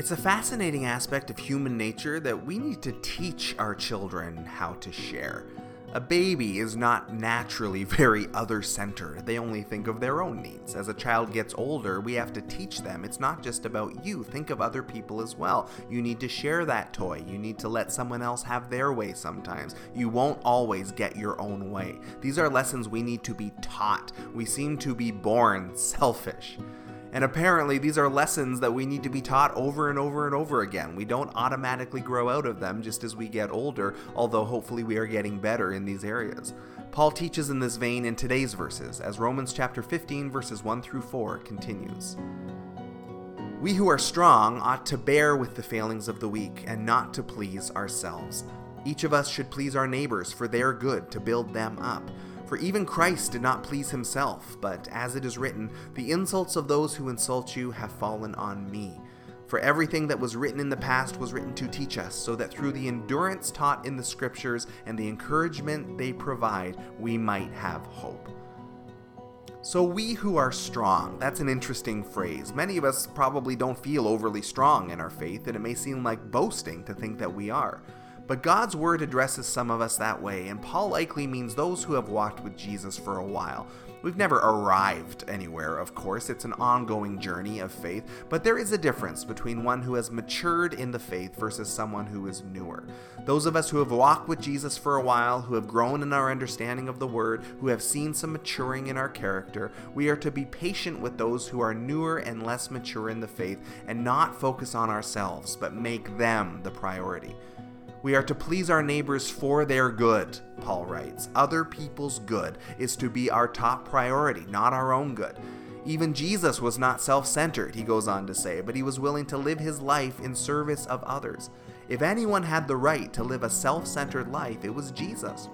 It's a fascinating aspect of human nature that we need to teach our children how to share. A baby is not naturally very other centered. They only think of their own needs. As a child gets older, we have to teach them it's not just about you. Think of other people as well. You need to share that toy. You need to let someone else have their way sometimes. You won't always get your own way. These are lessons we need to be taught. We seem to be born selfish. And apparently, these are lessons that we need to be taught over and over and over again. We don't automatically grow out of them just as we get older, although hopefully we are getting better in these areas. Paul teaches in this vein in today's verses, as Romans chapter 15, verses 1 through 4 continues. We who are strong ought to bear with the failings of the weak and not to please ourselves. Each of us should please our neighbors for their good, to build them up. For even Christ did not please himself, but as it is written, the insults of those who insult you have fallen on me. For everything that was written in the past was written to teach us, so that through the endurance taught in the Scriptures and the encouragement they provide, we might have hope. So, we who are strong, that's an interesting phrase. Many of us probably don't feel overly strong in our faith, and it may seem like boasting to think that we are. But God's word addresses some of us that way, and Paul likely means those who have walked with Jesus for a while. We've never arrived anywhere, of course, it's an ongoing journey of faith, but there is a difference between one who has matured in the faith versus someone who is newer. Those of us who have walked with Jesus for a while, who have grown in our understanding of the word, who have seen some maturing in our character, we are to be patient with those who are newer and less mature in the faith and not focus on ourselves, but make them the priority. We are to please our neighbors for their good, Paul writes. Other people's good is to be our top priority, not our own good. Even Jesus was not self centered, he goes on to say, but he was willing to live his life in service of others. If anyone had the right to live a self centered life, it was Jesus.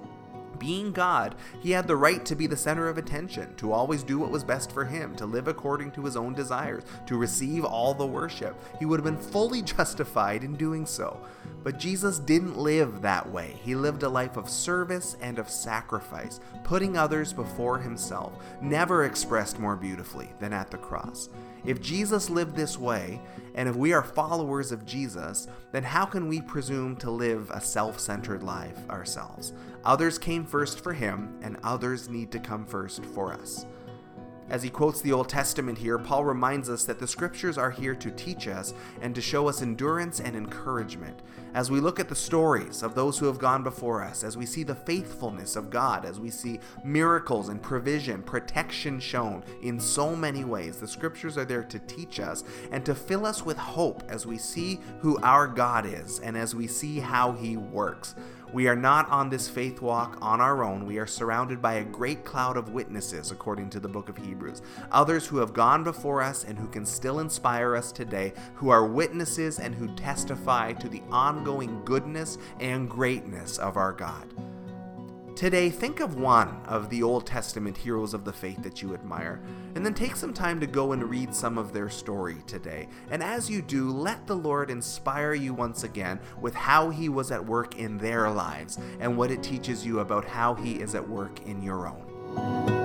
Being God, he had the right to be the center of attention, to always do what was best for him, to live according to his own desires, to receive all the worship. He would have been fully justified in doing so. But Jesus didn't live that way. He lived a life of service and of sacrifice, putting others before himself, never expressed more beautifully than at the cross. If Jesus lived this way, and if we are followers of Jesus, then how can we presume to live a self centered life ourselves? Others came first for him, and others need to come first for us. As he quotes the Old Testament here, Paul reminds us that the scriptures are here to teach us and to show us endurance and encouragement. As we look at the stories of those who have gone before us, as we see the faithfulness of God, as we see miracles and provision, protection shown in so many ways, the scriptures are there to teach us and to fill us with hope as we see who our God is and as we see how he works. We are not on this faith walk on our own. We are surrounded by a great cloud of witnesses, according to the book of Hebrews. Others who have gone before us and who can still inspire us today, who are witnesses and who testify to the ongoing goodness and greatness of our God. Today, think of one of the Old Testament heroes of the faith that you admire, and then take some time to go and read some of their story today. And as you do, let the Lord inspire you once again with how He was at work in their lives and what it teaches you about how He is at work in your own.